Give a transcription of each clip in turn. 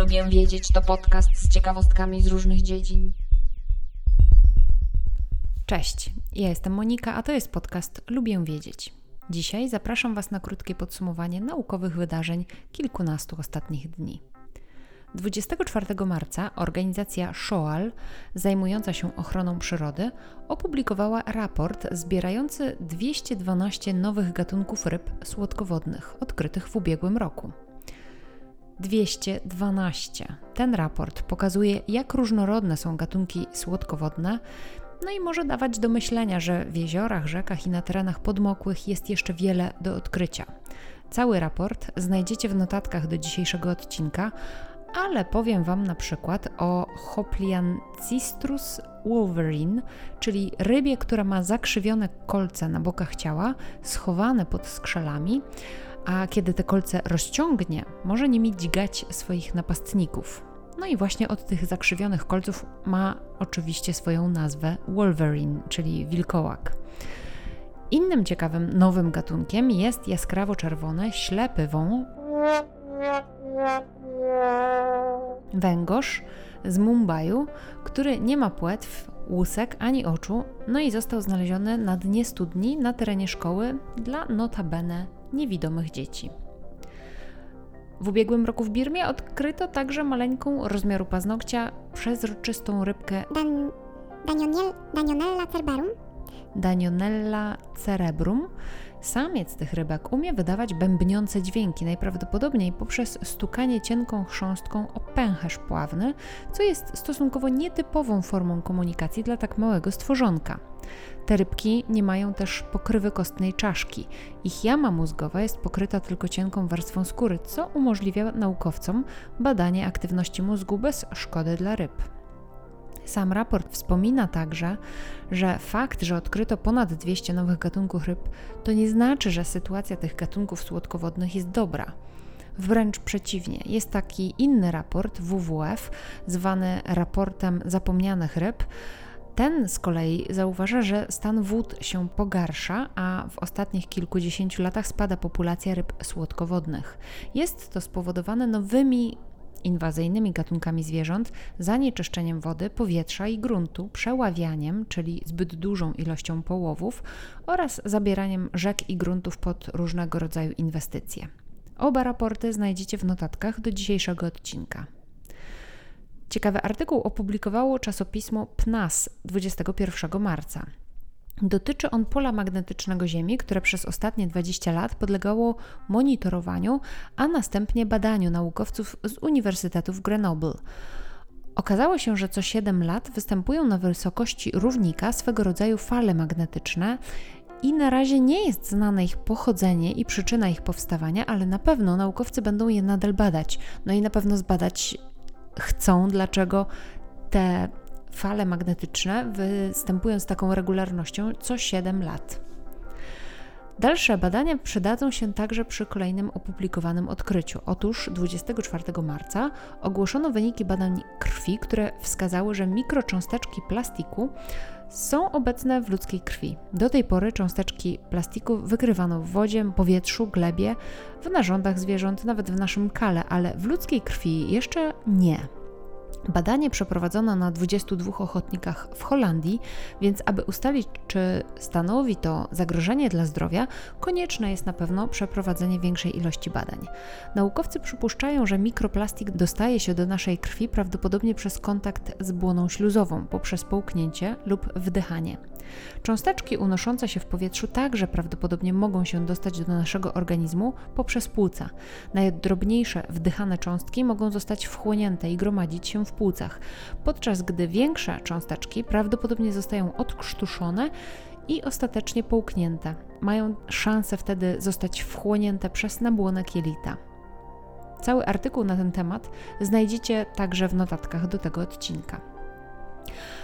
Lubię wiedzieć to podcast z ciekawostkami z różnych dziedzin. Cześć, ja jestem Monika, a to jest podcast Lubię wiedzieć. Dzisiaj zapraszam Was na krótkie podsumowanie naukowych wydarzeń kilkunastu ostatnich dni. 24 marca organizacja SHOAL, zajmująca się ochroną przyrody, opublikowała raport zbierający 212 nowych gatunków ryb słodkowodnych odkrytych w ubiegłym roku. 212. Ten raport pokazuje, jak różnorodne są gatunki słodkowodne, no i może dawać do myślenia, że w jeziorach, rzekach i na terenach podmokłych jest jeszcze wiele do odkrycia. Cały raport znajdziecie w notatkach do dzisiejszego odcinka, ale powiem Wam na przykład o Hopliancistrus wolverine, czyli rybie, która ma zakrzywione kolce na bokach ciała, schowane pod skrzelami, a kiedy te kolce rozciągnie, może nimi dźgać swoich napastników. No i właśnie od tych zakrzywionych kolców ma oczywiście swoją nazwę Wolverine, czyli wilkołak. Innym ciekawym nowym gatunkiem jest jaskrawo czerwony ślepy wąż węgorz z Mumbaiu, który nie ma płetw, łusek ani oczu, no i został znaleziony na dnie studni na terenie szkoły dla notabene niewidomych dzieci. W ubiegłym roku w Birmie odkryto także maleńką rozmiaru paznokcia przezroczystą rybkę Dan, Danionel, Danionella cerberum. Danionella cerebrum. Samiec tych rybek umie wydawać bębniące dźwięki, najprawdopodobniej poprzez stukanie cienką chrząstką o pęcherz pławny, co jest stosunkowo nietypową formą komunikacji dla tak małego stworzonka. Te rybki nie mają też pokrywy kostnej czaszki. Ich jama mózgowa jest pokryta tylko cienką warstwą skóry, co umożliwia naukowcom badanie aktywności mózgu bez szkody dla ryb. Sam raport wspomina także, że fakt, że odkryto ponad 200 nowych gatunków ryb, to nie znaczy, że sytuacja tych gatunków słodkowodnych jest dobra. Wręcz przeciwnie, jest taki inny raport WWF, zwany raportem zapomnianych ryb. Ten z kolei zauważa, że stan wód się pogarsza, a w ostatnich kilkudziesięciu latach spada populacja ryb słodkowodnych. Jest to spowodowane nowymi inwazyjnymi gatunkami zwierząt, zanieczyszczeniem wody, powietrza i gruntu, przeławianiem, czyli zbyt dużą ilością połowów oraz zabieraniem rzek i gruntów pod różnego rodzaju inwestycje. Oba raporty znajdziecie w notatkach do dzisiejszego odcinka. Ciekawy artykuł opublikowało czasopismo PNAS 21 marca. Dotyczy on pola magnetycznego Ziemi, które przez ostatnie 20 lat podlegało monitorowaniu, a następnie badaniu naukowców z Uniwersytetu w Grenoble. Okazało się, że co 7 lat występują na wysokości równika swego rodzaju fale magnetyczne i na razie nie jest znane ich pochodzenie i przyczyna ich powstawania, ale na pewno naukowcy będą je nadal badać. No i na pewno zbadać chcą, dlaczego te fale magnetyczne występują z taką regularnością co 7 lat. Dalsze badania przydadzą się także przy kolejnym opublikowanym odkryciu. Otóż 24 marca ogłoszono wyniki badań krwi, które wskazały, że mikrocząsteczki plastiku są obecne w ludzkiej krwi. Do tej pory cząsteczki plastiku wykrywano w wodzie, powietrzu, glebie, w narządach zwierząt, nawet w naszym kale, ale w ludzkiej krwi jeszcze nie. Badanie przeprowadzono na 22 ochotnikach w Holandii, więc aby ustalić, czy stanowi to zagrożenie dla zdrowia, konieczne jest na pewno przeprowadzenie większej ilości badań. Naukowcy przypuszczają, że mikroplastik dostaje się do naszej krwi prawdopodobnie przez kontakt z błoną śluzową, poprzez połknięcie lub wdychanie. Cząsteczki unoszące się w powietrzu także prawdopodobnie mogą się dostać do naszego organizmu poprzez płuca. Najdrobniejsze wdychane cząstki mogą zostać wchłonięte i gromadzić się w płucach, podczas gdy większe cząsteczki prawdopodobnie zostają odkrztuszone i ostatecznie połknięte. Mają szansę wtedy zostać wchłonięte przez nabłonek jelita. Cały artykuł na ten temat znajdziecie także w notatkach do tego odcinka.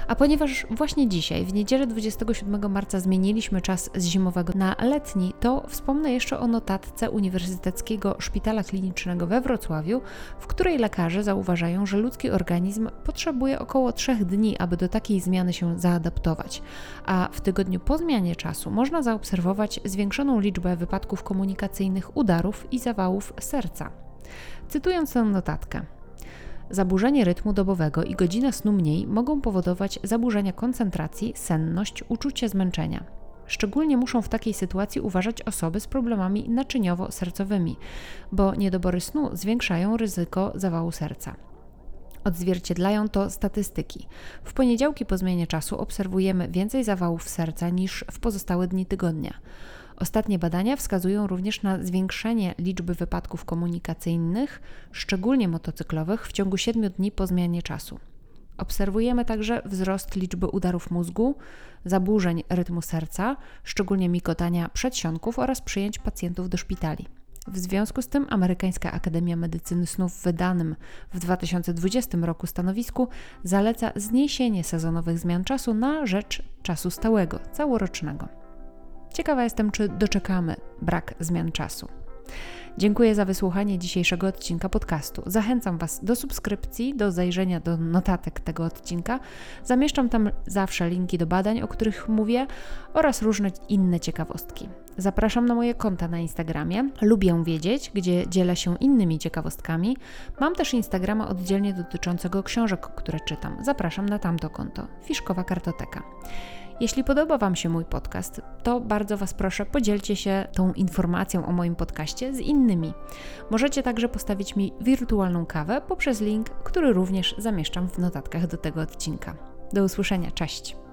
A ponieważ właśnie dzisiaj, w niedzielę 27 marca, zmieniliśmy czas z zimowego na letni, to wspomnę jeszcze o notatce Uniwersyteckiego Szpitala Klinicznego we Wrocławiu, w której lekarze zauważają, że ludzki organizm potrzebuje około 3 dni, aby do takiej zmiany się zaadaptować. A w tygodniu po zmianie czasu można zaobserwować zwiększoną liczbę wypadków komunikacyjnych, udarów i zawałów serca. Cytując tę notatkę. Zaburzenie rytmu dobowego i godzina snu mniej mogą powodować zaburzenia koncentracji, senność, uczucie zmęczenia. Szczególnie muszą w takiej sytuacji uważać osoby z problemami naczyniowo-sercowymi, bo niedobory snu zwiększają ryzyko zawału serca. Odzwierciedlają to statystyki. W poniedziałki po zmianie czasu obserwujemy więcej zawałów serca niż w pozostałe dni tygodnia. Ostatnie badania wskazują również na zwiększenie liczby wypadków komunikacyjnych, szczególnie motocyklowych, w ciągu 7 dni po zmianie czasu. Obserwujemy także wzrost liczby udarów mózgu, zaburzeń rytmu serca, szczególnie migotania przedsionków oraz przyjęć pacjentów do szpitali. W związku z tym Amerykańska Akademia Medycyny Snów w wydanym w 2020 roku stanowisku zaleca zniesienie sezonowych zmian czasu na rzecz czasu stałego, całorocznego. Ciekawa jestem, czy doczekamy brak zmian czasu. Dziękuję za wysłuchanie dzisiejszego odcinka podcastu. Zachęcam Was do subskrypcji, do zajrzenia do notatek tego odcinka. Zamieszczam tam zawsze linki do badań, o których mówię oraz różne inne ciekawostki. Zapraszam na moje konta na Instagramie. Lubię wiedzieć, gdzie dzielę się innymi ciekawostkami. Mam też Instagrama oddzielnie dotyczącego książek, które czytam. Zapraszam na tamto konto. Fiszkowa Kartoteka. Jeśli podoba Wam się mój podcast, to bardzo Was proszę, podzielcie się tą informacją o moim podcaście z innymi. Możecie także postawić mi wirtualną kawę poprzez link, który również zamieszczam w notatkach do tego odcinka. Do usłyszenia, cześć!